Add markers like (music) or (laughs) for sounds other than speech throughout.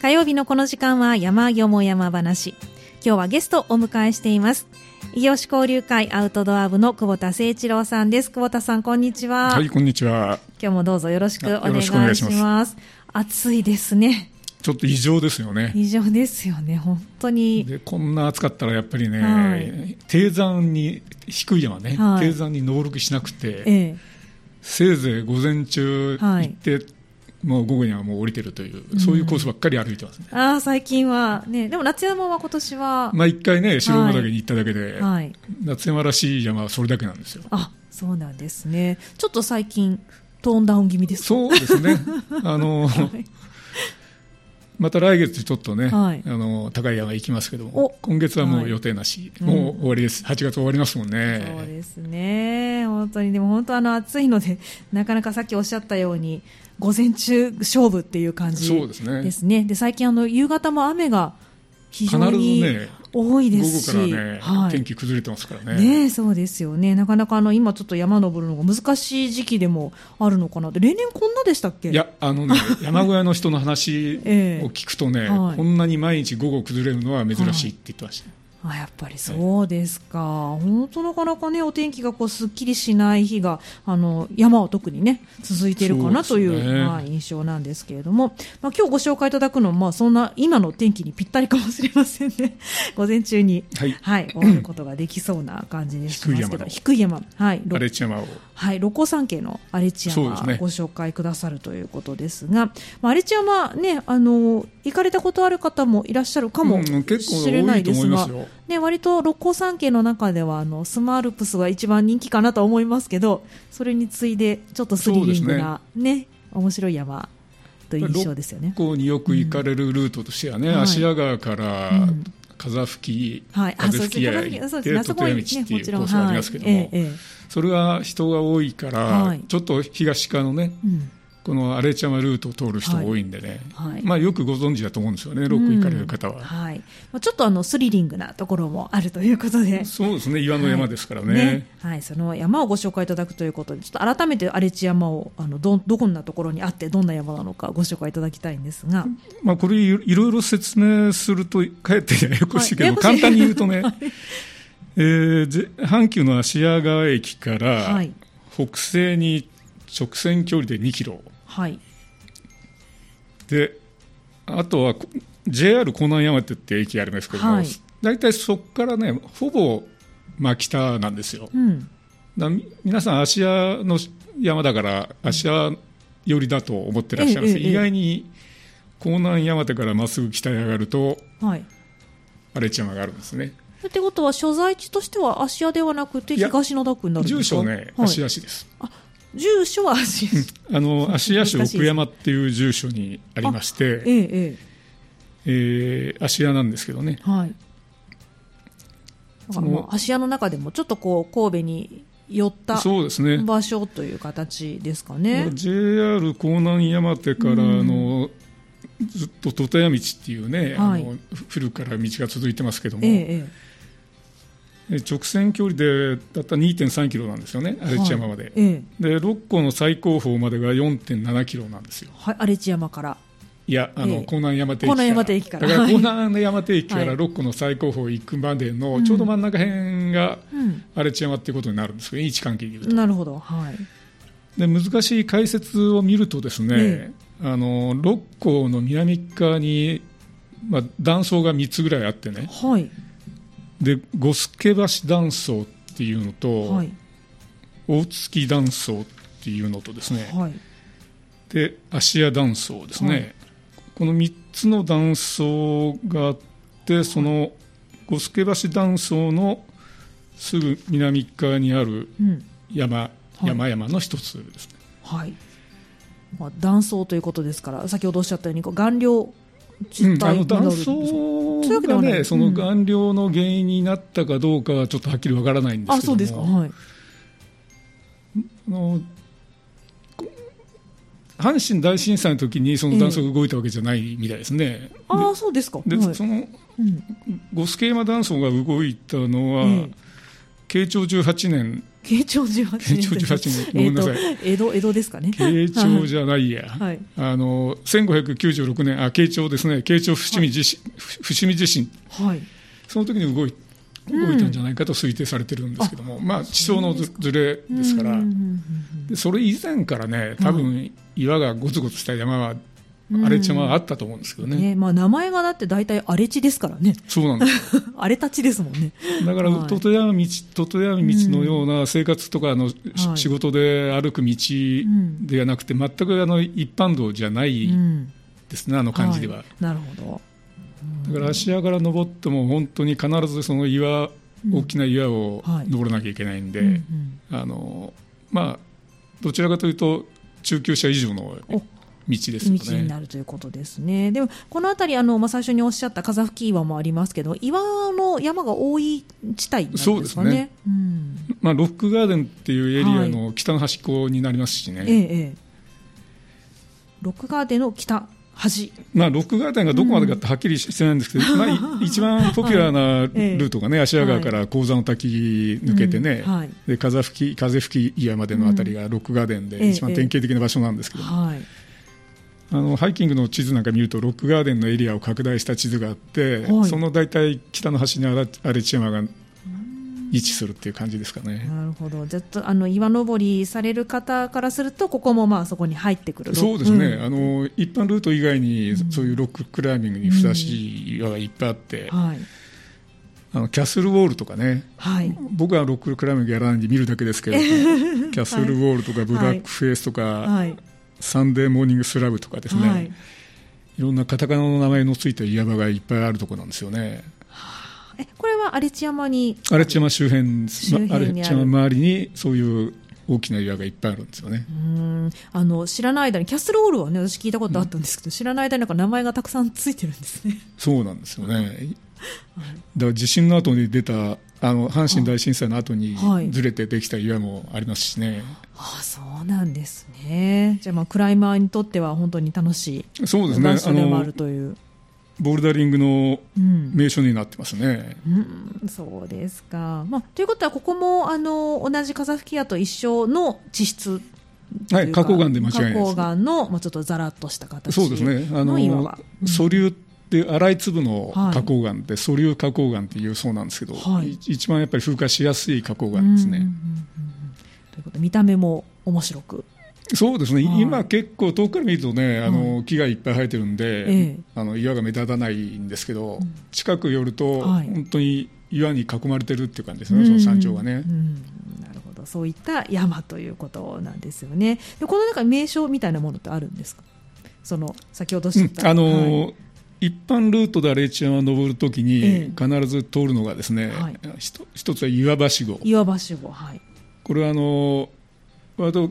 火曜日のこの時間は山よも山話。今日はゲストをお迎えしています。異業種交流会アウトドア部の久保田誠一郎さんです。久保田さん、こんにちは。はい、こんにちは。今日もどうぞよろしくお願いします。します暑いですね。ちょっと異常ですよね。異常ですよね、本当に。で、こんな暑かったらやっぱりね、はい、低山に、低い山ね、はい、低山に登録しなくて、ええ、せいぜい午前中行って、はいもう午後にはもう降りてるという、うん、そういうコースばっかり歩いてますね。ああ、最近はね、でも夏山は今年は。まあ一回ね、白馬岳に行っただけで、はい、夏山らしい山はそれだけなんですよ。あ、そうなんですね。ちょっと最近、トーンダウン気味ですそうですね。(laughs) あの、はい、また来月ちょっとね、はい、あの高い山行きますけども、今月はもう予定なし、はい、もう終わりです、8月終わりますもんね。そうですね、本当に、でも本当あの暑いので、なかなかさっきおっしゃったように、午前中勝負っていう感じですね。ですねで最近あの夕方も雨が非常に多いですし、ね、午後からね、はい、天気崩れてますからね。ねそうですよね。なかなかあの今ちょっと山登るのが難しい時期でもあるのかなって、例年こんなでしたっけ？いやあのね (laughs) 山小屋の人の話を聞くとね、(laughs) えーはい、こんなに毎日午後崩れるのは珍しいって言ってました。はいあやっぱりそうですか、本当なかなかねお天気がこうすっきりしない日があの山は特にね続いているかなという、ね、まあ、印象なんですけれども、まあ、今日ご紹介いただくのは、まあ、そんな今の天気にぴったりかもしれませんね。(laughs) 午前中に、はい、はい、終わることができそうな感じですけど。低い山はい、荒地山をはい六甲山系の荒地山をご紹介くださるということですが、ね、まあ、荒地山ねあの行かれたことある方もいらっしゃるかもしれないですが、うんね、割と六甲山系の中ではあのスマールプスが一番人気かなと思いますけどそれに次いでちょっとスリリングなね、ね面白い山という印象ですよね。六甲によく行かれるルートとしてはね、うん、芦屋川から、うん風吹き、はい、風吹き屋行って立山道っていうコースがありますけども、それは人が多いから、はい、ちょっと東側のね、うんこの荒地山ルートを通る人多いんでね、はい。はい、まあ、よくご存知だと思うんですよね、ロック行かれる方は。うん、は。い。まあ、ちょっとあのスリリングなところもあるということで、そうですね、岩の山ですからね。はい。ね、はい、その山をご紹介いただくということで、ちょっと改めて荒地山をあのどどこんなところにあって、どんな山なのか、ご紹介いただきたいんですが、まあ、これい、いろいろ説明すると、かえってややこしいけど、簡単に言うとね、(laughs) えー、阪急の芦屋川駅から北西に直線距離で2キロ。はい。であとは JR 江南山手って駅がありますけども、はい、大体そこからねほぼ真北なんですよ、うん、だ皆さん芦屋の山だから芦屋寄りだと思ってらっしゃるんです、ええ、意外に江南山手からまっすぐ北へ上がると、はい、荒地山があるんですね。ってことは所在地としては芦屋ではなくて東野田区になるんですか？住所ね、芦屋市です、あ住所は芦屋 (laughs) あの芦屋市奥山っていう住所にありまして、えええー、芦屋なんですけどね。はい。その芦屋の中でもちょっとこう神戸に寄った場所という形ですかね。ね JR 江南山手からあの、ずっと戸田屋道っていうね、はい、あの古くから道が続いてますけども、ええ直線距離でたった2.3キロなんですよね、荒地山まで、はいええ、で六甲の最高峰までが4.7キロなんですよ。はい、荒地山からいや、あの、ええ、江南山手駅から。だから、江南山手駅から六甲の最高峰行くまでの、ちょうど真ん中辺が荒地山っていうことになるんですけど、位置関係でいうと。なるほど。はい。で、難しい解説を見るとですね、え、あの、六甲の南側に、まあ、断層が3つぐらいあってね。はい。で五助橋断層っていうのと、はい、大月断層っていうのとですね、はい、で芦屋断層ですね、はい、この3つの断層があってその五助橋断層のすぐ南側にある山、うん、山々の一つですね。はい。まあ、断層ということですから先ほどおっしゃったように顔料うん、あの断層がね、その顔料の原因になったかどうかはちょっとはっきりわからないんですけども、あそうですか、はい、あの阪神大震災の時にその断層が動いたわけじゃないみたいですね。えー、あそうですか。で、はい、その、五助山断層が動いたのは、えー、慶長18年慶長18年慶長18年ごめんなさい、えー、江戸江戸ですかね。慶長じゃないや、はい、あの1596年あ慶長ですね。慶長伏見地震、はい、伏見地震、はい、その時に動い動いたんじゃないかと推定されてるんですけども、うん、まあ地層のずれですから、でそれ以前からね多分岩がごつごつした山は荒れ地はあったと思うんですけどね。ねまあ、名前がだって大体荒れ地ですからね。そうなんです。(laughs) 荒れたちですもんね。だから、とと山道、とと山道のような生活とかの、仕事で歩く道ではなくて、全くあの一般道じゃないですね、あの感じでは。なるほど。だから足屋から登っても本当に必ずその岩、大きな岩を登らなきゃいけないんで、あのまあ、どちらかというと中級者以上の道ですね。道になるということですね。でもこの辺りあの、まあ、最初におっしゃった風吹岩もありますけど岩の山が多い地帯なんですかね。そうですね、うん、まあ、ロックガーデンっていうエリアの北の端っこになりますしね。はい、ええ、ロックガーデンの北端。まあ、ロックガーデンがどこまでかってはっきりしてないんですけど、うん、まあ、(laughs) 一番ポピュラーなルートがね、芦屋川から鉱山の滝抜けてね、はい、で風吹き風吹き岩までのあたりがロックガーデンで一番典型的な場所なんですけど、はいあのハイキングの地図なんか見るとロックガーデンのエリアを拡大した地図があって、はい、その大体北の端に荒地山が位置するっていう感じですかね。なるほど。じゃあの岩登りされる方からするとここもまあそこに入ってくる。そうですね。うん、あの一般ルート以外にそういうロッククライミングにふさわしい岩がいっぱいあって。うん、はい。あのキャッスルウォールとかね、はい、僕はロッククライミングやらないんで見るだけですけど、(laughs) キャッスルウォールとかブラックフェイスとか、はい、サンデーモーニングスラブとかですね、はい、いろんなカタカナの名前のついた岩場がいっぱいあるところなんですよね。えこれは荒地山に？荒地山周辺荒地山周りにそういう大きな岩がいっぱいあるんですよね。うん。あの知らない間にキャッスルオールはね私聞いたことあったんですけど、うん、知らない間になんか名前がたくさんついてるんですね。そうなんですよね、(laughs) はい、だから地震の後に出たあの阪神大震災の後にずれてできた岩もありますしね、ああそうなんですね。じゃあまあクライマーにとっては本当に楽しいそうですね。場所でもあるという。ボルダリングの名所になってますね。うん、うん、そうですか、まあ、ということはここもあの同じ風吹き屋と一緒の地質はい、花崗岩で間違いないです。花崗岩の、まあ、ちょっとざらっとした形そうですね。あの、うん、素流で粗い粒の花崗岩で素粒花崗岩っていうそうなんですけど、はい、一番やっぱり風化しやすい花崗岩ですね。ということで見た目も面白く。そうですね、はい、今、結構遠くから見るとね、あの木がいっぱい生えてるんで、ええ、あの岩が目立たないんですけど、うん、近く寄ると、はい、本当に岩に囲まれてるっていう感じですね、その山頂がね。なるほど、そういった山ということなんですよね。でこの中名称みたいなものってあるんですか？その先ほどうん、あの、はい一般ルートで荒地山を登るときに必ず通るのがですね、はい、一つは岩橋号岩橋号はい。これはあの割と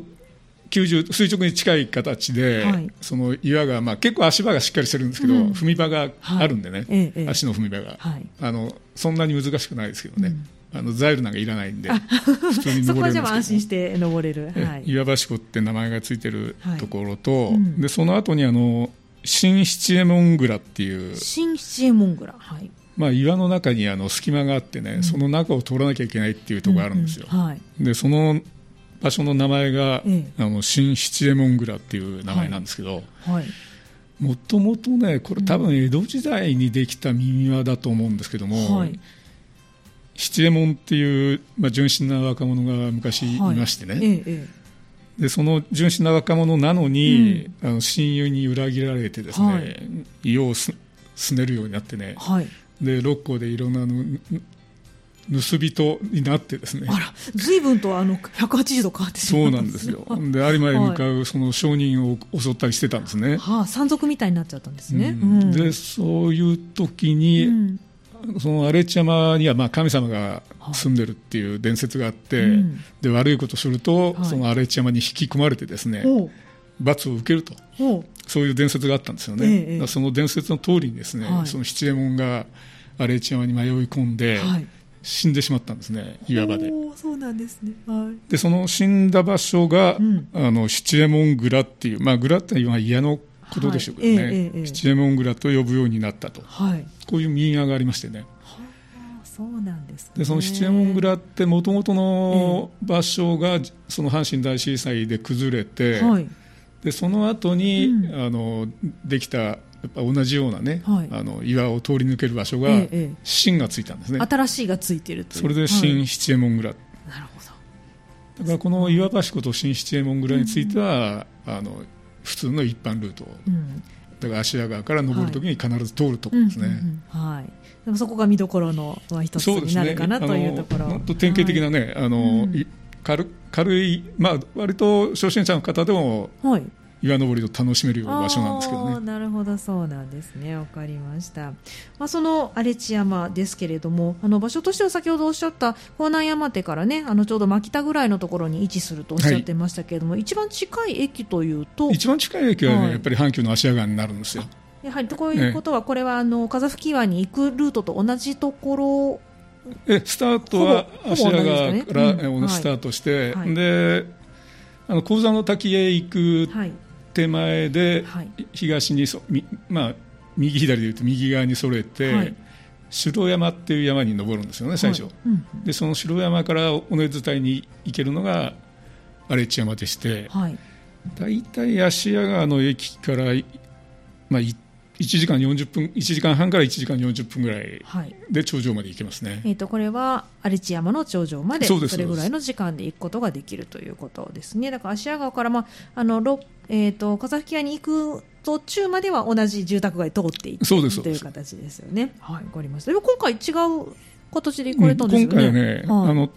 90垂直に近い形で、はい、その岩が、まあ、結構足場がしっかりしてるんですけど、うん、踏み場があるんでね、はい、足の踏み場が、はい、あのそんなに難しくないですけどね、うん、あのザイルなんかいらないんで普通に登れるんですけど。そこはじゃ安心して登れる、はい、岩橋湖って名前がついてるところと、うん、でその後にあの新七右衛門蔵っていう新七右衛門蔵はい。まあ、岩の中にあの隙間があってね、その中を通らなきゃいけないっていうところがあるんですよ、うんうんはい、でその場所の名前が、ええ、あの新七右衛門蔵っていう名前なんですけど、もともとねこれ多分江戸時代にできた民話だと思うんですけども、はい、七右衛門っていう、まあ、純真な若者が昔い。ましてね、はいえ、でその純真な若者なのに、うん、あの親友に裏切られてですね、はい、家をすすねるようになってね、で六甲でいろんな盗人になってですね。あら随分とあの180度変わってしまそうなんですよ。で有馬へ向かうその商人を襲ったりしてたんですね、はあ、山賊みたいになっちゃったんですね、うん、でそういう時に、うん、(laughs) その荒地山にはまあ神様が住んでるっていう伝説があって、はあで悪いことすると、はい、その荒地山に引き込まれてですね、罰を受けると。そういう伝説があったんですよね、ええ、その伝説の通りにですね、はい、その七右衛門が荒地山に迷い込んで、はい。死んでしまったんですね岩場で。そうなんですね、はい、でその死んだ場所が、うん、あの七右衛門蔵っていう、まあ、蔵っていうのは嫌のことでしょうけどね、はい。えええ、七右衛門蔵と呼ぶようになったと、はい、こういう民話がありましてね、はあ、そうなんです、ね、でその七右衛門蔵ってもともとの場所がその阪神大震災で崩れて、はい、でその後に、うん、あのできたやっぱ同じようなね、はい、あの岩を通り抜ける場所が、ええ、新がついたんですね。新しいがついてるそれで新七右衛門蔵、はい、なるほど。だからこの岩橋湖と新七右衛門蔵については、うん、あの普通の一般ルート、うん、だから芦屋川から登るときに必ず通るところですね、はい、うんうん、はい、でもそこが見どころの一つになるかな、ね、というところ。本当典型的なね、あの、軽軽い、まあ割と初心者の方でも、はい、岩登りを楽しめるような場所なんですけどね。なるほどそうなんですね。わかりました。まあその荒地山ですけれどもあの場所としては先ほどおっしゃった江南山手からねあのちょうど牧田ぐらいのところに位置するとおっしゃってましたけれども、はい、一番近い駅というと？一番近い駅はね、はい、やっぱり阪急の芦屋川になるんですよ。やはりこういうことは、これはあの風吹湾に行くルートと同じところ？えスタートは芦屋川から、ねうん、スタートして、はい、であの鉱山の滝へ行く手前で、東にそ、まあ、右左でいうと右側にそれて、はい、城山っていう山に登るんですよね最初、はいうん、でその城山から尾根伝いに行けるのが荒地山でして、はい、大体芦屋川の駅から、まあ、1 1時間40分1時間半から1時間40分ぐらいで頂上まで行けますね、はい、えーと、これは荒地山の頂上までそれぐらいの時間で行くことができるということですね。だから芦屋川から、まああのえーと、風吹屋に行く途中までは同じ住宅街通っていってそうですという形ですよね。はい、わかりました。でも今回違う形で行かれたんですよね。今回ね、はい、あの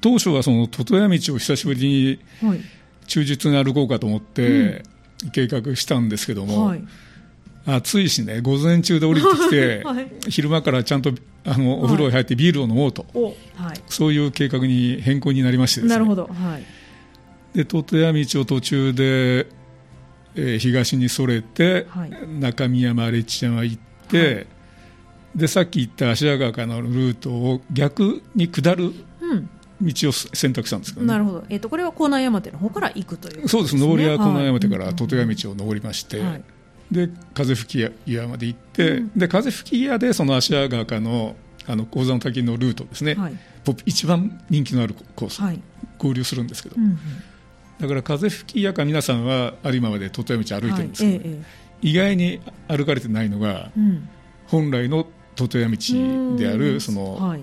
当初はそのトトヤ道を久しぶりに忠実に歩こうかと思って計画したんですけども。はい。暑いしね午前中で降りてきて、(laughs) はい、昼間からちゃんとあのお風呂に入ってビールを飲もうと、はい、そういう計画に変更になりまして、ね、なるほど、はい、でトトヤ道を途中で、えー、東にそれて、はい、中見山荒地山行って、はい、でさっき言った芦屋川からのルートを逆に下る、うん。道を選択したんですけど、ね、なるほど、えーと、これは江南山手の方から行くという、ね、そうです。上りは江南山手からトトヤ道を登りまして、はい。で風吹き屋まで行って、うん、で風吹き屋でその芦屋川からのあの鉱山滝のルートですね、はい、一番人気のあるコース、はい、合流するんですけど、うんうん、だから風吹き屋か皆さんは有馬まで鳥取道歩いてるんですけど、はい。ええ、意外に歩かれてないのが、うん、本来の鳥取道であるその、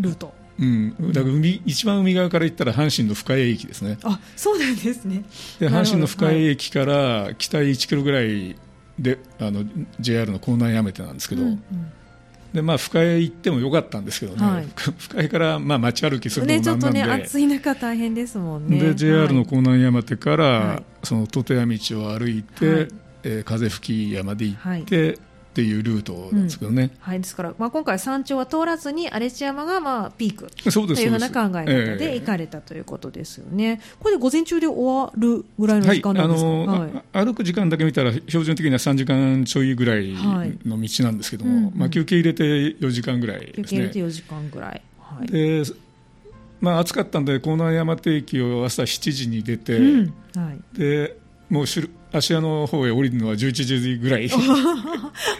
ルート。うん、だから海一番海側から行ったら阪神の深谷駅ですね。あそうなんですね。で阪神の深谷駅から北へ1キロぐらいであの JR の構内やめてなんですけど、うんうん、でまあ、深谷行ってもよかったんですけどね、はい、深谷からまあ街歩きするのもなんなんで、ね、ちょっとね暑い中大変ですもんね。で JR の港南山手から、はい、その立谷道を歩いて、はい、えー、風吹山で行って、っていうルートなんですけどね、うん、はい、ですから、まあ、今回山頂は通らずに荒地山がまあピークというような考え方で行かれたということですよね、えー、これで午前中で終わるぐらいの時間なんですか、はい、あのはい、歩く時間だけ見たら標準的には3時間ちょいぐらいの道なんですけども、はい。うんうん、まあ、休憩入れて4時間ぐらいですね。休憩入れて4時間ぐらい、はい、でまあ、暑かったんで、江南山手駅を朝7時に出て、うん。はい、でもう芦屋の方へ降りるのは11時ぐらい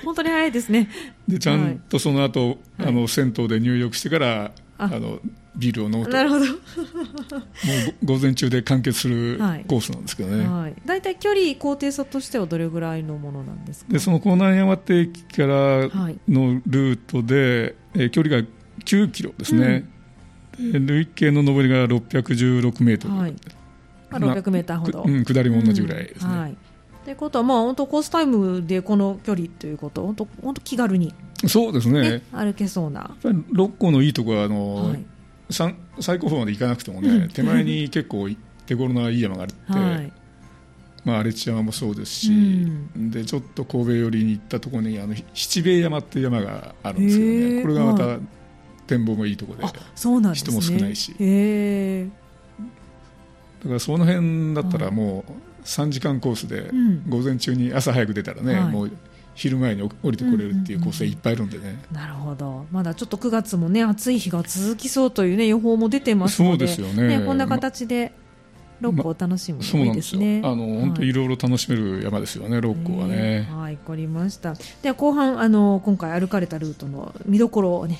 本当に早いですねでちゃんとその後、はい、あの銭湯で入浴してからあのビールを飲むとなるほどもう午前中で完結するコースなんですけどね、はい、大体、距離高低差としてはどれぐらいのものなんですかでその江南山手駅からのルートで、え、距離が9キロですね、うん、累計の上りが616メートル、はいまあ、600メーターほど、うん、下りも同じぐらいですね。うんはい。ということは、まあ、本当コースタイムでこの距離ということ？本当本当気軽に、そうですね。歩けそうな。六甲のいいところはあの、はい、最高峰まで行かなくてもね、うん、手前に結構手頃ないい山があって、(laughs) はい、まあ、荒地山もそうですし、うん、でちょっと神戸寄りに行ったところにあの七兵衛山っていう山があるんですけどねこれがまた展望もいいところで、そうなん、ね、人も少ないし。だからその辺だったらもう3時間コースで午前中に朝早く出たらね、もう昼前に降りてくれるっていうコースがいっぱいいるんでね、なるほど。まだちょっと9月もね暑い日が続きそうというね予報も出てますのでそうですよね、ね、こんな形で六甲を楽しむのいいですね、まあ、の本当いろいろ楽しめる山ですよね、六甲はね。はい、わかりました。では後半あの今回歩かれたルートの見どころをね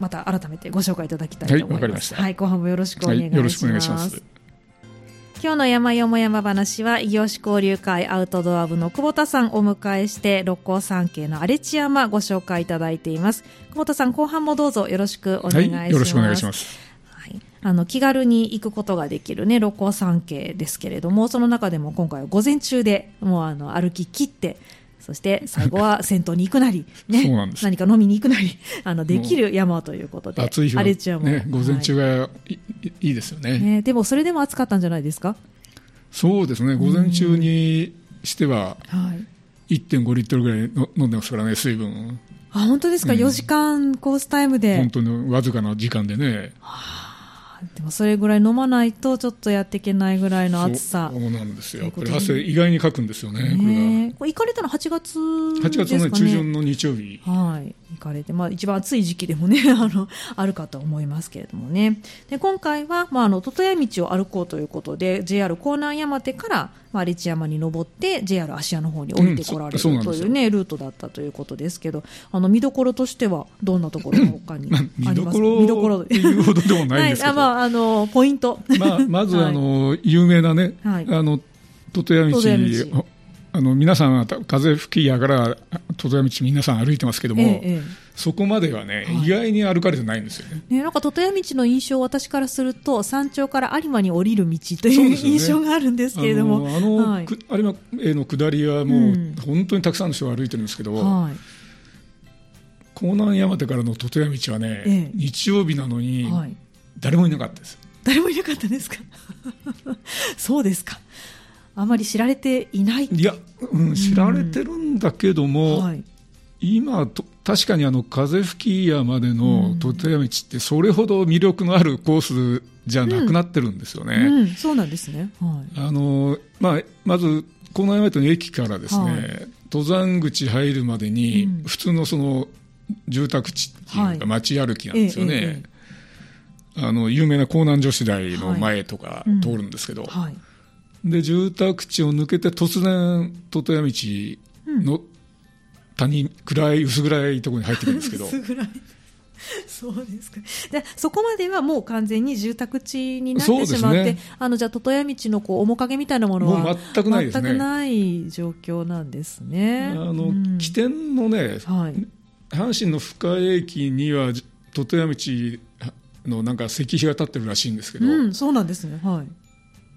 また改めてご紹介いただきたいと思います。はい、まはい、後半もよろしくお願いします。はい、よろしくお願いします。今日の山よも山話は異業種交流会アウトドア部の久保田さんをお迎えして六甲山系の荒地山ご紹介いただいています。久保田さん後半もどうぞよろしくお願いします、はい、よろしくお願いします。あの気軽に行くことができるね六甲山系ですけれどもその中でも今回は午前中でもうあの歩き切ってそして最後は銭湯に行くなり、(laughs) ね、何か飲みに行くなり (laughs) あのできる山ということで、暑い日は、ね、午前中がいいはい、いいですよね。ね。でもそれでも暑かったんじゃないですか？そうですね、午前中にしては、1.5リットルぐらいの飲んでますからね、水分。あ本当ですか、うん、4時間コースタイムで。本当にわずかな時間でね。はあでもそれぐらい飲まないとちょっとやっていけないぐらいの暑さ。そうなんですよ。これ汗意外にかくんですよねねこれ行かれたの8月ですか、ね、8月の、中旬の日曜日。はい行かれて、まあ、一番暑い時期でもね (laughs) あのあるかと思いますけれどもね。で今回は、まあ、あの鳥屋道を歩こうということで JR 江南山手からまあ、有地山に登って JR 芦屋の方に降りてこられる、というねルートだったということですけどあの見どころとしてはどんなところが他に (laughs) ありますか？見どころというほどでもないんですけど、(laughs) はい、まあ、あのポイント、まあ、まずあの、はい、有名なね、はい、あの鳥屋道あの皆さん風吹きやから鳥屋道皆さん歩いてますけども、ええ、そこまではね、はい、意外に歩かれてないんですよね。ねなんか鳥屋道の印象私からすると山頂から有馬に降りる道という、ね、印象があるんですけれども。あの、はい、有馬への下りはもう、本当にたくさんの人が歩いてるんですけど、はい、江南山手からの鳥屋道はね、ええ、日曜日なのに誰もいなかったです、誰もいなかったですか？(laughs) そうですかあまり知られていない。いや、うん、知られてるんだけども、うんはい、今と、確かにあの風吹き屋までの鳥屋道ってそれほど魅力のあるコースじゃなくなってるんですよね。うん。うん、そうなんですね、はい、あのまあ、まずこの山手の駅からですね、はい、登山口入るまでに、普通のその住宅地っていうか街歩きなんですよね。えええ、あの有名な江南女子大の前とか通るんですけど、はいで住宅地を抜けて突然鳥屋道の谷暗い薄暗いところに入ってくるんですけど。(laughs) 薄暗い。そうですか。でそこまではもう完全に住宅地になってしまって、ね、あのじゃあ鳥屋道のこう面影みたいなものは全くないですね。全くない状況なんですね。あの、うん、起点のね、はい、阪神の深谷駅には鳥屋道のなんか石碑が立ってるらしいんですけど、うん、そうなんですね。はい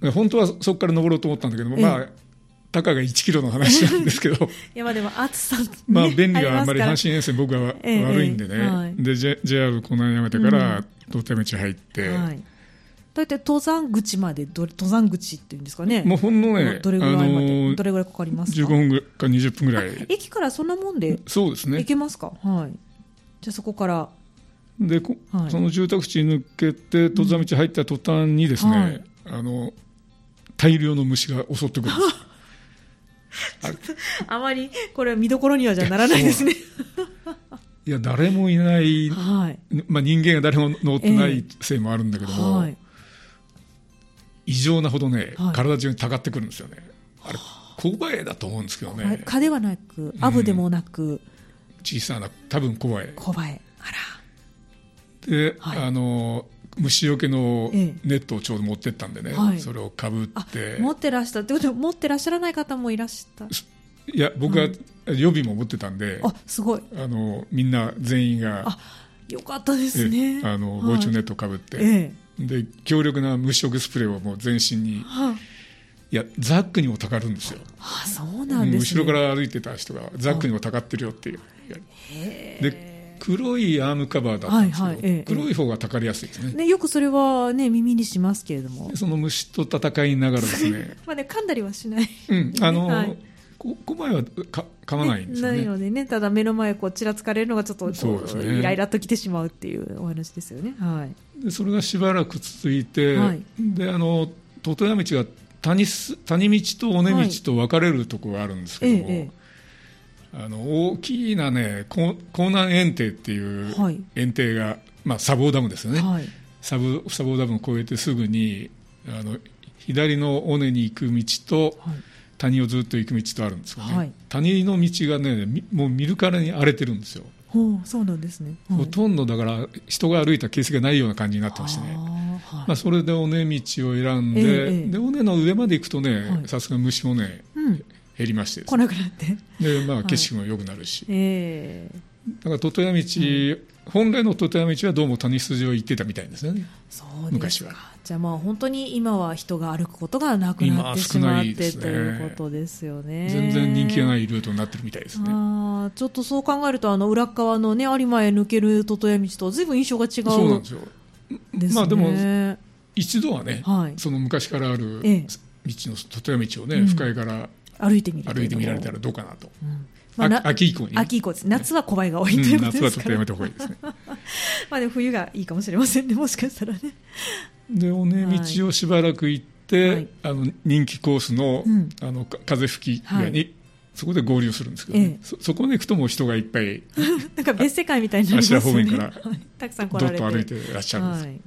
本当はそこから登ろうと思ったんだけども、まあ、たかが1キロの話なんですけど。(laughs) いやまあでも暑さ、ね、まあ便利はあんまり阪神沿線僕は悪いんでね、ええ。はい、で JR このやめてから東手道入って、うんはい大体登山口までど登山口っていうんですかね。もうほんのねどれぐらいまで、あのー、どれぐらいかかりますか？15分か20分ぐらい。駅からそんなもんでそうですね。行けますか？はい。じゃあそこから。で、はい、その住宅地抜けて登山道入った途端にですね、あの大量の虫が襲ってくるんです。(laughs) あまりこれは見どころにはじゃならないですね。いや (laughs) 誰もいない、はい、まあ、人間が誰も乗ってないせいもあるんだけども、えーはい、異常なほどね、はい、体中にたかってくるんですよね。あれコバエだと思うんですけどね。蚊ではなくアブでもなく、うん、小さな多分コバエコバエあら。で、あの虫よけのネットをちょうど持ってったんでね、はい、それをかぶって。持ってらしたってことは持ってらっしゃらない方もいらしたいや僕は予備も持ってたんで、あすごい。あのみんな全員があよかったですね。あの防虫ネットをかぶって、はい、で強力な虫除けスプレーをもう全身に、はい、いやザックにもたかるんですよ。あそうなんね、後ろから歩いてた人がザックにもたかってるよっていう。で黒いアームカバーだったんですけど、はいはいええ、黒い方がたかりやすいですね。ねよくそれは、ね、耳にしますけれども。その虫と戦いながらですね。(laughs) まあね噛んだりはしない、うん、あの、(laughs) はい、ここ前はか噛まないんですよね。ないのでね、ただ目の前こうちらつかれるのがちょっとね、イライラときてしまうっていうお話ですよね。はい、でそれがしばらく続いて、はい、であの鳥屋道が谷谷道と尾根道と分かれるところがあるんですけども、はいええあの大きなね江南園庭っていう園庭が、はい、まあ、砂防ダムですよね、はい、砂防砂防ダムを越えてすぐにあの左の尾根に行く道と、はい、谷をずっと行く道とあるんですよね、谷の道がねもう見るからに荒れてるんですよ。そうなんですね、はい、ほとんどだから人が歩いた形跡がないような感じになってましてね、はい、まあ、それで尾根道を選んでえー、で尾根の上まで行くとねさすが虫もね、うん、減りまして、来なくなって。で、まあ、景色も良くなるし、えー、だから鳥屋道、本来の鳥屋道はどうも谷筋を行ってたみたいですよね。昔は。じゃあまあ本当に今は人が歩くことがなくなってしまって、ね、ということですよね。全然人気がないルートになってるみたいですね。あちょっとそう考えるとあの裏側のね有馬へ抜ける鳥屋道とずいぶん印象が違うそうなんですよ。ですね。まあでも一度はね、はい、その昔からある道の鳥屋道をね、うん、深いから歩いてみる歩いてみられたらどうかなと、うん。まあ、秋以降に、ね、秋以降です。夏は小映が多いということですから、うん、夏はちょっとやめた方がいいですね。(laughs) まあでも冬がいいかもしれませんね。もしかしたらね。で尾根道をしばらく行って、はい、あの人気コースの,、あの風吹き屋に、はい、そこで合流するんですけど、ね。ええ、そそこに行くともう人がいっぱい (laughs) なんか別世界みたいになりますね。方面からたくさん来られて。どっと歩いてらっしゃるんです、はい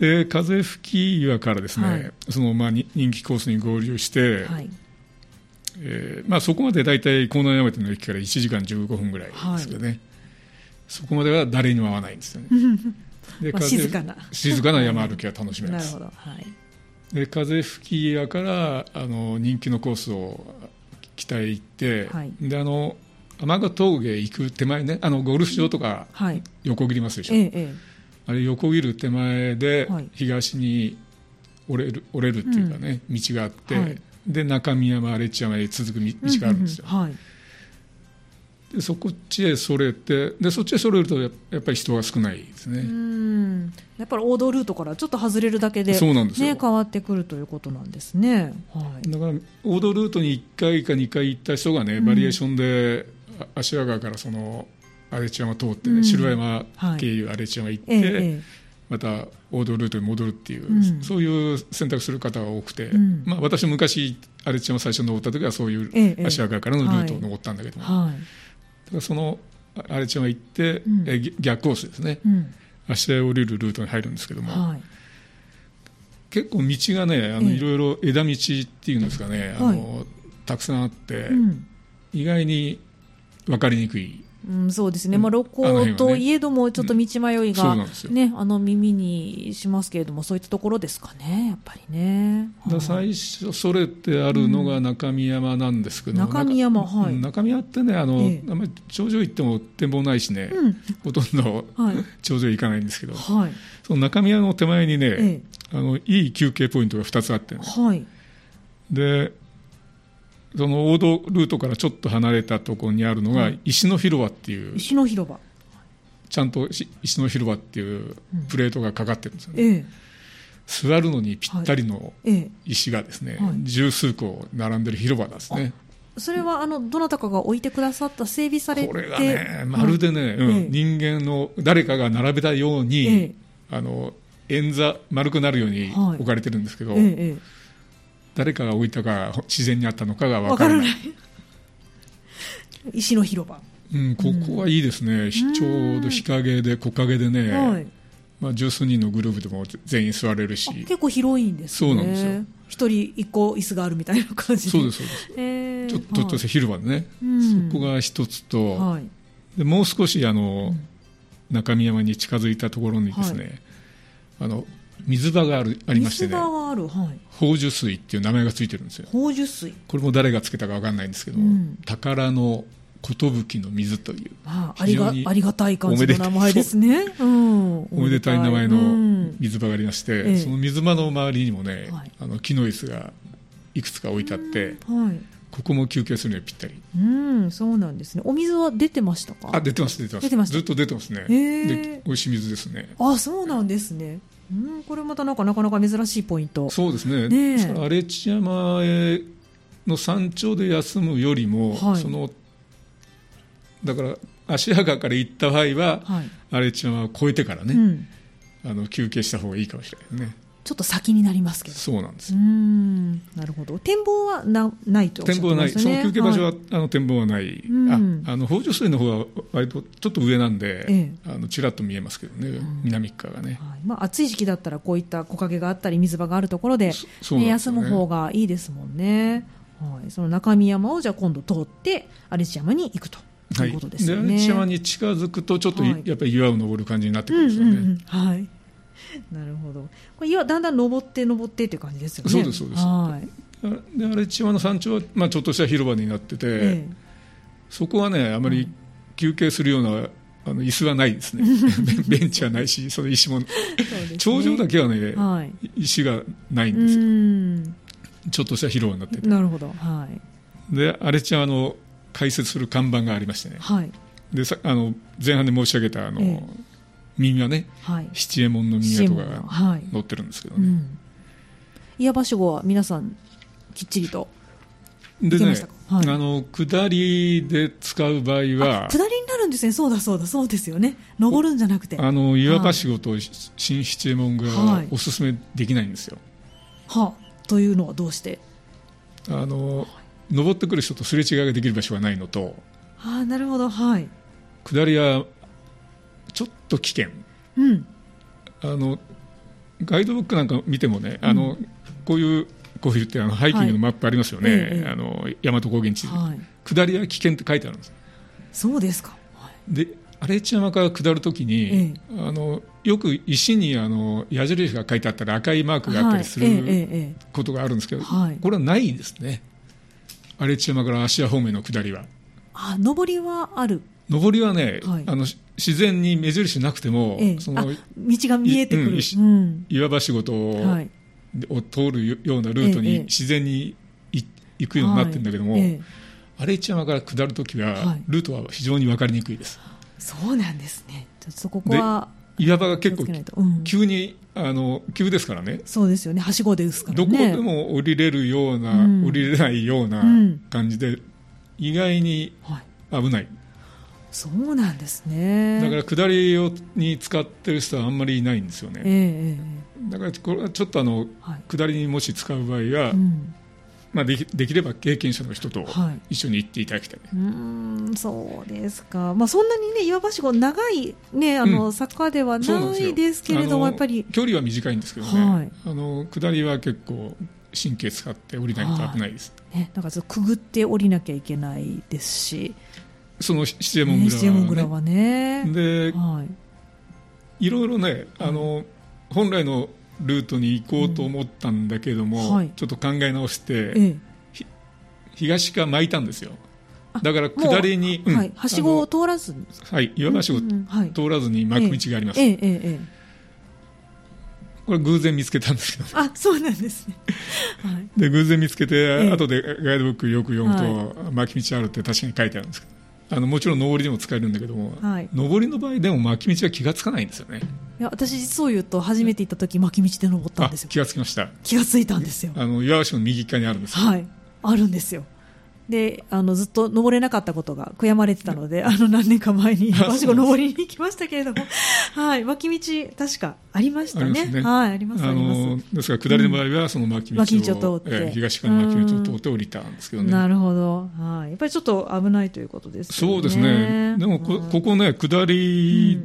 で風吹き岩からですね、はい、そのまあ人気コースに合流して、はい、えーまあ、そこまで大体河南山手の駅から1時間15分ぐらいですけどね、はい、そこまでは誰にも会わないんですよね。(laughs) で、まあ、静かな。静かな山歩きが楽しめます、なるほど、はい、で風吹き屋からあの人気のコースを北へ行って、はい、であの天ヶ峠行く手前ねあのゴルフ場とか横切りますでしょ、はい、ええ、あれ横切る手前で東に折れる折れるっていうかね、うん、道があって、はい、で中宮山荒地山へ続く道があるんですよ、うんうんはい。でそこっちへそれてでそっちへそれるとやっぱり人が少ないですね。うん。やっぱり王道ルートからちょっと外れるだけで,、そうなんですね、変わってくるということなんですね、はい、だから王道ルートに1回か2回行った人がねバリエーションで、芦屋川からその荒地山通ってね、うん、城山経由荒地山行って、はいええ、また王道ルートに戻るっていう、うん、そういう選択する方が多くて、うん、まあ、私昔荒地山最初登った時はそういう芦屋川からのルートを登ったんだけども、はい。そのあれちゃんが行って、うん、え逆コースですね、うん、足へ降りるルートに入るんですけども、はい、結構道がねあの、いろいろ枝道っていうんですかね、あの、はい、たくさんあって、うん、意外に分かりにくいうん、そうですね、まあ、露光といえども、ちょっと道迷いが、ね、あの耳にしますけれども、そういったところですかね、やっぱりね。最初、それてあるのが中見山なんですけど、中見山、はい、中見山ってね、あの、ええ、あんまり頂上行っても展望ないしね、うん、ほとんど、はい、(laughs) 頂上行かないんですけど、はい、その中見山の手前にね、え、あのいい休憩ポイントが2つあって、ね、はい、でその王道ルートからちょっと離れたところにあるのが石の広場っていう、石の広場。ちゃんと石の広場っていうプレートがかかってるんですよね、うんええ、座るのにぴったりの石がですね、はい。十数個並んでる広場ですね。それはあのどなたかが置いてくださった整備されてこれがねまるでね、はいうん、人間の誰かが並べたように、あの円座丸くなるように置かれてるんですけど、はい誰かが置いたか自然にあったのかが分からない。石の広場、うん、ここはいいですね、うん、ちょうど日陰で木陰でね、はい。まあ、十数人のグループでも全員座れるし。結構広いんですね。そうなんですよ。一人一個椅子があるみたいな感じそうですそうです、えー、ちょっととした広場でね、はい、そこが一つと、はい、でもう少しあの、うん、中見山に近づいたところにですね、はい、あの水場があるありましてね、はい、宝珠水っていう名前がついてるんですよ。宝珠水。これも誰がつけたか分かんないんですけども、うん、宝の寿の水という、あありがありがたい感じの名前ですね、う。ん、おめでたい名前の水場がありまして、うん、その水場の周りにもね、はい、あの木の椅子がいくつか置いてあって、はい、ここも休憩するにはぴったり。うんそうなんですね。お水は出てましたか？あ出てます出てます。出てますずっと出てますね。で美味しい水ですね。あそうなんですねうんこれまたなんかなかなか珍しいポイント。そうですね。ね荒地山への山頂で休むよりも、はい、そのだから芦屋川から行った場合は、はい、荒地山を越えてからね、うん、あの休憩した方がいいかもしれないねちょっと先になりますけど。そうなんです。うん。なるほど。展望はなないと、ね、展望はない。その休憩場所は、はい、あの展望はない、うん、ああの北条水の方は割とちょっと上なんで、ええ、あのちらっと見えますけどね、うん、南側がね、はい、まあ、暑い時期だったらこういった木陰があったり水場があるところで、ね、休む方がいいですもんね、はい、その中見山をじゃあ今度通って荒地山に行くとということですよね。で山に近づくとちょっと、やっぱり岩を登る感じになってくるんですよね。うんうんうん、はい。(laughs) なるほど。これ岩だんだん登って登ってっていう感じですよね。そうですそうです。はい。で荒地山の山頂はまあちょっとした広場になってて、ええ、そこはねあまり休憩するようなあの椅子はないですね。(laughs) ベンチはないしその石も、ね、頂上だけはね、はい、石がないんですよ。ちょっとした広場になってて。なるほど、はい、で荒地山の解説する看板がありましてね、はい、でさあの前半で申し上げたあの、ええ、耳輪ね、はい、七右衛門の耳輪とかが載ってるんですけどね、はいうん、岩場守護は皆さんきっちりとでね、はい、あの下りで使う場合は下りになるんですね。そうだそうだそうですよね。登るんじゃなくて。あの岩場仕事新七右衛門がおすすめできないんですよ。はあ、というのはどうして？あの登ってくる人とすれ違いができる場所がないのとああなるほど。はい。下りはちょっと危険、うん、あのガイドブックなんか見てもね、あのこういうこういうってあのハイキングのマップありますよね、はい、あの大和高原地図、はい、下りは危険って書いてあるんです。そうですか、はい、で荒地山から下るときに、あのよく石にあの矢印が書いてあったり赤いマークがあったりすることがあるんですけど、これはないですね。荒地山から芦屋方面の下りは。あ上りはある上りはね、あの自然に目印なくても、その道が見えてくる、うん、岩場仕事を、はい。を通るようなルートに自然に行くようになってるんだけども、荒市山から下るときは、ルートは非常に分かりにくいです。そうなんですね。そこは岩場が結構急に、あの急ですからね。そうですよね。はしごですから、ね、どこでも降りれるような、うん、降りれないような感じで、意外に危ない、そうなんですね。だから下りをに使ってる人はあんまりいないんですよね、えー、だからこれはちょっとあの、はい、下りにもし使う場合は、うん。まあ、できできれば経験者の人と一緒に行っていただきたい、はい、うんそうですか、まあ、そんなにね岩場志長い、ね、あの、うん、坂ではないですけれどもやっぱり。距離は短いんですけどね、はい、あの下りは結構神経使って降りないと危ないです、はい、ね、だからくぐって降りなきゃいけないですしその七右衛門蔵はね,、七右衛門蔵はね。で、はい、いろいろねあの、本来のルートに行こうと思ったんだけども、うん。はい、ちょっと考え直して、ええ、東か巻いたんですよ。だから下りに、うん、はい、はしごを通らずに。はい。岩橋を通らずに巻く道があります、ええええ。これ偶然見つけたんですけど。あそうなんですね、はい、で偶然見つけて、ええ、後でガイドブックよく読むと、はい、巻き道あるって確かに書いてあるんですけどあのもちろん上りでも使えるんだけども、はい、上りの場合でも巻き道は気がつかないんですよね。いや私実を言うと初めて行った時巻き道で登ったんですよ。気がつきました。気がついたんですよ。あの岩橋の右側にあるんですはい。あるんですよであのずっと登れなかったことが悔やまれてたので、あの何年か前に私が登りに行きましたけれども、はい、脇道、確かありましたね、ね。はい、ありますあのですから、下りの場合は、その巻道を,、う通って、えー、東側の巻道を通って降りたんですけどね、なるほど、はい、やっぱりちょっと危ないということです、ね、そうですね、でもこ、ここね、下り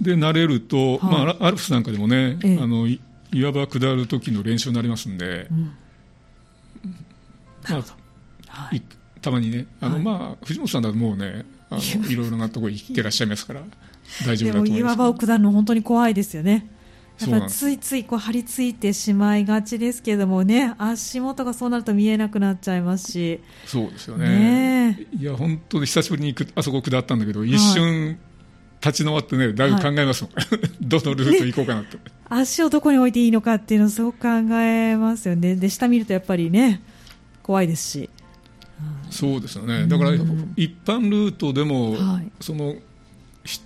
で慣れると、うん、まあ、アルプスなんかでもね、ええ、あの岩場下る時の練習になりますんで。うん。まあはい、たまにね、あの、はい、まあ、藤本さんだともうね、あのいろいろなところ行ってらっしゃいますから、大丈夫だと思います。岩場を下るの本当に怖いですよね。やっぱついついこう張り付いてしまいがちですけれどもね、足元がそうなると見えなくなっちゃいますし。そうですよね。ねいや、本当に久しぶりにあそこ下ったんだけど、一瞬、立ち止まってね、だいぶ考えますもん、はい、どのルート行こうかなって、(laughs) 足をどこに置いていいのかっていうのをすごく考えますよね、で下見るとやっぱりね、怖いですし。そうですよね。だから一般ルートでも、はい、その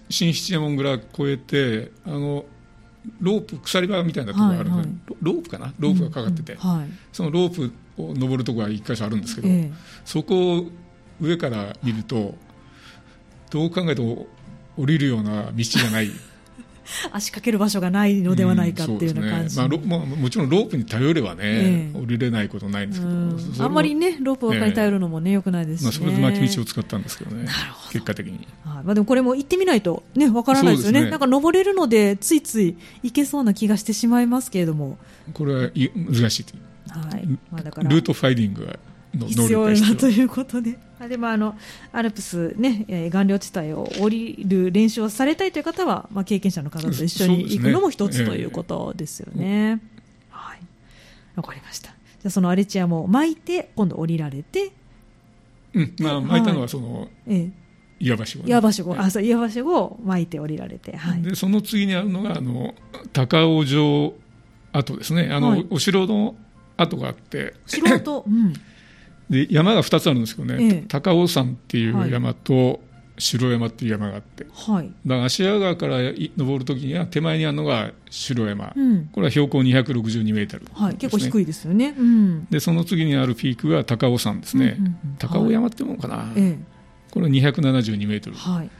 新七右衛門蔵越えてあのロープ鎖場みたいなところがある、はいはい、ロープかな？ロープがかかってて、うんはい、そのロープを登るところが一箇所あるんですけど、えー、そこを上から見るとどう考えても降りるような道じゃない (laughs) 足かける場所がないのではないかっていうような感じ、うんね、まあ、(laughs) まあ、もちろんロープに頼ればね、えー、降りれないことないんですけど、あんまりねロープに頼るのもね、よくないですし、ね、まあ、それで巻き道を使ったんですけどね。結果的に、はい。まあ、でもこれも行ってみないとねわからないですよね、ね、なんか登れるのでついつい行けそうな気がしてしまいますけれども。これは難しいはい。まあ、だから。ルートファイディングが必要だということで。でもあのアルプス、ね、岩稜地帯を降りる練習をされたいという方は、まあ、経験者の方と一緒に行くのも一つということですよね。はい、わかりました。じゃあそのアレチアも巻いて今度降りられて、うん。まあ、巻いたのはその、ええ、岩橋号、岩橋号、あそう岩橋号を巻いて降りられて、はい、でその次にあるのがあの高尾城跡ですね。あの、はい、お城の跡があって。城跡、うん、で山が2つあるんですけどね、ええ、高尾山っていう山と、城山っていう山があって、はい、だから芦屋川から登るときには手前にあるのが城山、うん、これは標高262メートル、ね、はい、結構低いですよね、うん、でその次にあるピークが高尾山ですね、うんうんうん、高尾山っていうのかな、はい、これは272メートル、はい、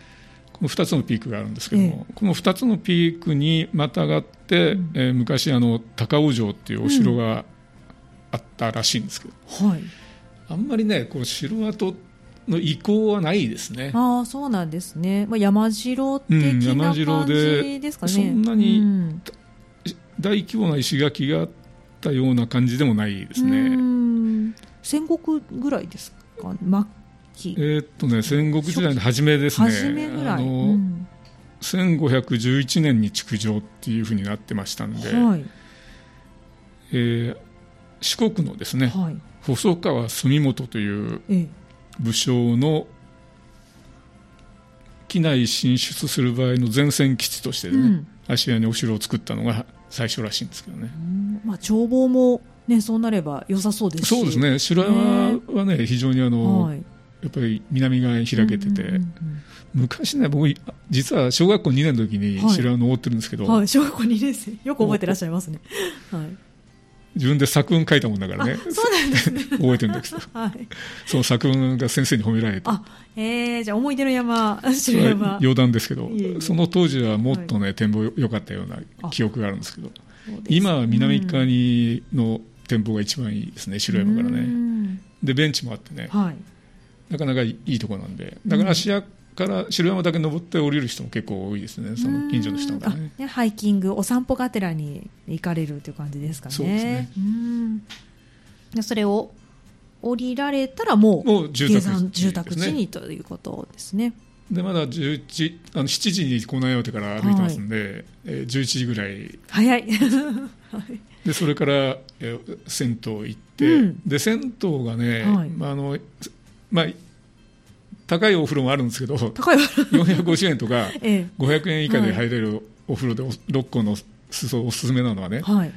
この2つのピークがあるんですけども、えこの2つのピークにまたがって、うん、えー、昔あの高尾城っていうお城があったらしいんですけど、はいあんまりねこう城跡の意向はないですね。ああそうなんですね、まあ、山城的な感じですかね、うん、そんなに大規模な石垣があったような感じでもないですね。戦国ぐらいですか末期。えー、っとね戦国時代の初めですね。初めぐらい、うん、1511年に築城っていうふうになってましたんで、はい。えー、四国のですね、はい細川住本という武将の機内進出する場合の前線基地としてね、うん、芦屋にお城を作ったのが最初らしいんですけどね。まあ、眺望も、ね、そうなれば良さそうですそうですね。城山はね、非常にあの、はい、やっぱり南側に開けてて、うんうんうん、昔ね、僕、実は小学校2年の時に城山登ってるんですけど、はい。はい、小学校2年生、よく覚えてらっしゃいますね。はい自分で作文書いたもんだからね。そうなんですね。覚えてるんだけど、(laughs) はい、その作文が先生に褒められてあえー、じゃあ思い出の山白山。余談ですけどその当時はもっとね、はい、展望良かったような記憶があるんですけど。今は南側にの展望が一番いいですね白山からね。でベンチもあってね、はい、なかなかいいところなんで。だから芦屋から城山だけ登って降りる人も結構多いですね、その近所の人がね。ねハイキング、お散歩がてらに行かれるという感じですかね。そうですね。うん。それを降りられたらもうもう住宅地、住宅地にということですね。でまだ11あの7時に港南山手から歩いてますんで、はい。えー、11時ぐらい。早い。(laughs) でそれから、えー、銭湯行って、うん、で銭湯がね、はい、まああのまあ、高いお風呂もあるんですけど、高い450円とか (laughs) 500円以下で入れるお風呂で6個の裾おすすめなのはね、はい、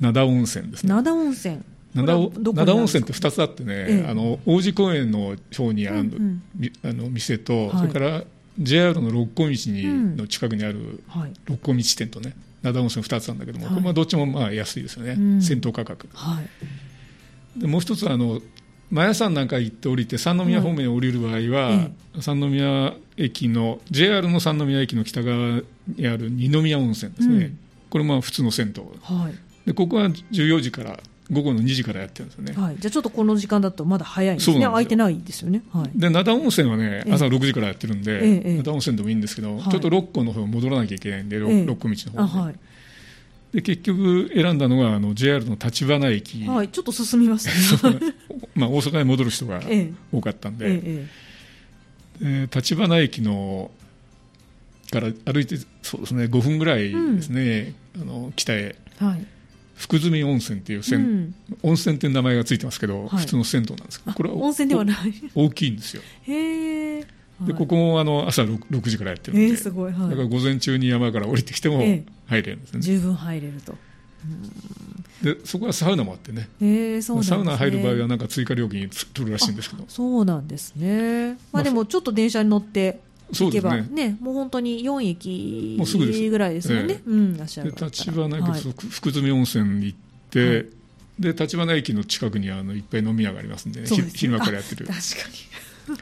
灘温泉ですね。灘温泉。灘温泉って2つあってね、ええ、あの王子公園の方にある、うんうん、あの店と、はい、それから JR の六甲道にの近くにある六甲道店とね、灘温泉2つなんだけども、はい、これどっちもまあ安いですよね、うん、銭湯価格。はい、でもう一つあのマヤ山なんか行って降りて三宮方面に降りる場合は、三宮駅の JR の三宮駅の北側にある二宮温泉ですね、うん、これも普通の銭湯、はい、でここは14時から午後の2時からやってるんですよね、はい、じゃあちょっとこの時間だとまだ早いんですね。空いてないですよね、はい、で灘温泉はね朝6時からやってるんで、ええ、灘温泉でもいいんですけど、ちょっと六甲の方戻らなきゃいけないんで、え、六甲道の方に、で結局選んだのがあの JR の立花駅、はい、ちょっと進みますね (laughs) まあ、大阪に戻る人が多かったんで、ええ立花駅のから歩いてそうですね5分ぐらいですね、うん、あの北へ、はい、福住温泉っていう、うん、温泉っていう名前がついてますけど、はい、普通の銭湯なんですけどこれは温泉ではない。大きいんですよ。へえでここもあの朝 6, 6時からやってるんで、えー、すごいはい、だから午前中に山から降りてきても入れるんですね、えー、十分入れると。でそこはサウナもあってね,、えーそうね。サウナ入る場合はなんか追加料金取るらしいんですけど。そうなんですね、まあ、でもちょっと電車に乗って行けばね、ね、もう本当に4駅ぐらいですよね、えー、うん、で立花駅、はい、福住温泉に行って、はい、で立花駅の近くにあのいっぱい飲み屋がありますんで、ね、昼間からやってる。確かに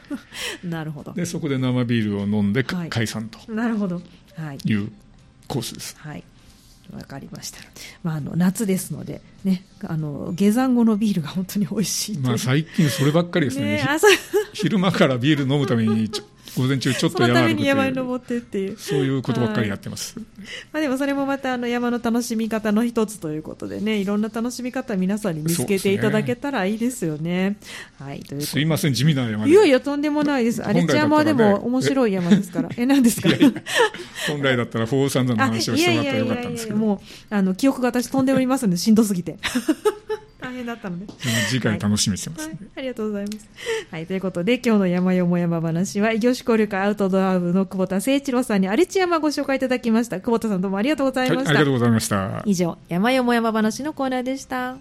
(laughs) なるほど。でそこで生ビールを飲んで、はい、解散と。なるほど、はい、いうコースです。はい。わかりました、まあ、あの夏ですので、ね、あの下山後のビールが本当に美味しいまあ最近そればっかりですね。ね (laughs) 昼間からビール飲むために午前中ちょっと山に山に登ってっていう。そういうことばっかりやってます、まあ、でもそれもまたあの山の楽しみ方の一つということでねいろんな楽しみ方皆さんに見つけていただけたらいいですよね、はい、というすいません地味な山いやいやとんでもないです。荒地山はでも面白い山ですから。(laughs) え何ですか？本来だったら鳳凰三山の話をしてもらったらよかったんですけど。もうあの記憶が私飛んでおりますのでしんどすぎて大変だったので次回楽しみにしてます、はいはい、ありがとうございます、はい、ということで今日の山よも山話は異業種交流会アウトドア部の久保田誠一郎さんに荒地山ご紹介いただきました。久保田さんどうもありがとうございました、ありがとうございました。以上山よも山話のコーナーでした